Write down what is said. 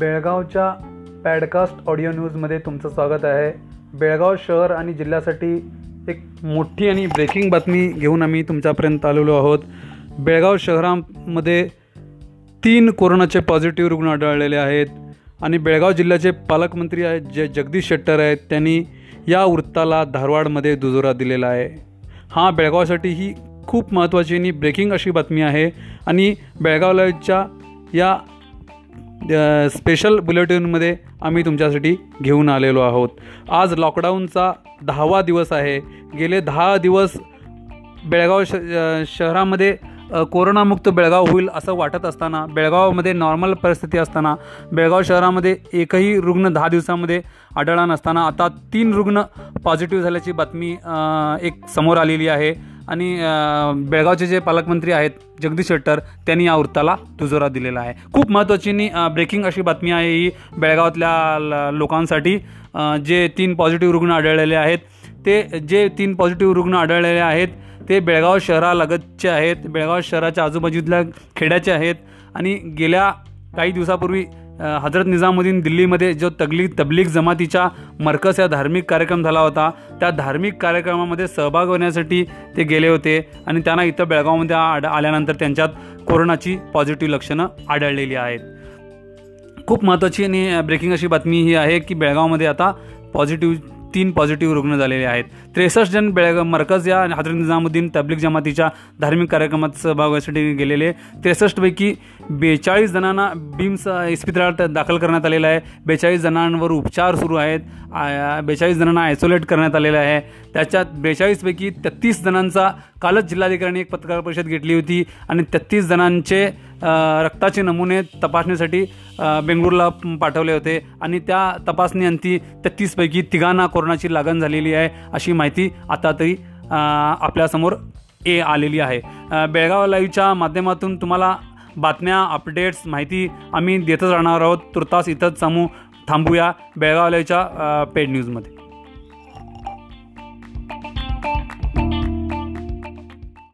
बेळगावच्या पॅडकास्ट ऑडिओ न्यूजमध्ये तुमचं स्वागत आहे. बेळगाव शहर आणि जिल्ह्यासाठी एक मोठी आणि ब्रेकिंग बातमी घेऊन आम्ही तुमच्यापर्यंत आलेलो आहोत. बेळगाव शहरामध्ये तीन कोरोनाचे पॉझिटिव्ह रुग्ण आढळलेले आहेत आणि बेळगाव जिल्ह्याचे पालकमंत्री आहेत जे जगदीश शेट्टर आहेत त्यांनी या वृत्ताला धारवाडमध्ये दुजोरा दिलेला आहे. हा बेळगावसाठी ही खूप महत्त्वाची आणि ब्रेकिंग अशी बातमी आहे आणि बेळगावच्या या स्पेशल बुलेटिनमध्ये आम्ही तुमच्यासाठी घेऊन आलेलो आहोत. आज लॉकडाऊनचा दहावा दिवस आहे. गेले दहा दिवस बेळगाव श शहरामध्ये कोरोनामुक्त बेळगाव होईल असं वाटत असताना बेळगावमध्ये नॉर्मल परिस्थिती असताना बेळगाव शहरामध्ये एकही रुग्ण दहा दिवसामध्ये आढळला नसताना आता तीन रुग्ण पॉझिटिव्ह झाल्याची बातमी एक समोर आलेली आहे. आणि बेळगावचे जे पालकमंत्री आहेत जगदीश शेट्टर त्यांनी या वृत्ताला दुजोरा दिलेला आहे. खूप महत्त्वाची आणि ब्रेकिंग अशी बातमी आहे ही बेळगावातल्या ल- लोकांसाठी. जे तीन पॉझिटिव्ह रुग्ण आढळलेले आहेत ते जे तीन पॉझिटिव्ह रुग्ण आढळलेले आहेत ते बेळगाव शहरालगतचे आहेत बेळगाव शहराच्या आजूबाजूतल्या खेड्याचे आहेत. आणि गेल्या काही दिवसापूर्वी हजरत निजामुद्दीन दिल्लीमध्ये जो तगली तबलीग जमातीच्या मरकज या धार्मिक कार्यक्रम झाला होता त्या धार्मिक कार्यक्रमामध्ये सहभाग होण्यासाठी ते गेले होते आणि त्यांना इथं बेळगावमध्ये आड आल्यानंतर त्यांच्यात कोरोनाची पॉझिटिव्ह लक्षणं आढळलेली आहेत. खूप महत्त्वाची आणि ब्रेकिंग अशी बातमी ही आहे की बेळगावमध्ये आता पॉझिटिव्ह तीन पॉझिटिव्ह रुग्ण झालेले आहेत. त्रेसष्ट जण बेळगाव मरकज या हजरत निजामुद्दीन तबलीग जमातीच्या धार्मिक कार्यक्रमात सहभागासाठी गेलेले. त्रेसष्टपैकी बेचाळीस जणांना बीम्स इस्पितळात दाखल करण्यात आलेलं आहे. बेचाळीस जणांवर उपचार सुरू आहेत. बेचाळीस जणांना आयसोलेट करण्यात आलेलं आहे. त्याच्यात बेचाळीसपैकी तेहतीस जणांचा कालच जिल्हाधिकाऱ्यांनी एक पत्रकार परिषद घेतली होती आणि तेहतीस जणांचे रक्ताचे नमुने तपासणीसाठी बेंगळुरूला बेंगळूरला पाठवले होते. आणि त्या तपासणी अंती तेहतीसपैकी तिघांना कोरोनाची लागण झालेली आहे अशी माहिती आता तरी आपल्यासमोर ए आलेली आहे. बेळगाव लाईव्हच्या माध्यमातून तुम्हाला बातम्या अपडेट्स माहिती आम्ही देतच राहणार आहोत. तुर्तास इथंच समूह थांबूया बेळगाव लाईव्हच्या पेड न्यूजमध्ये.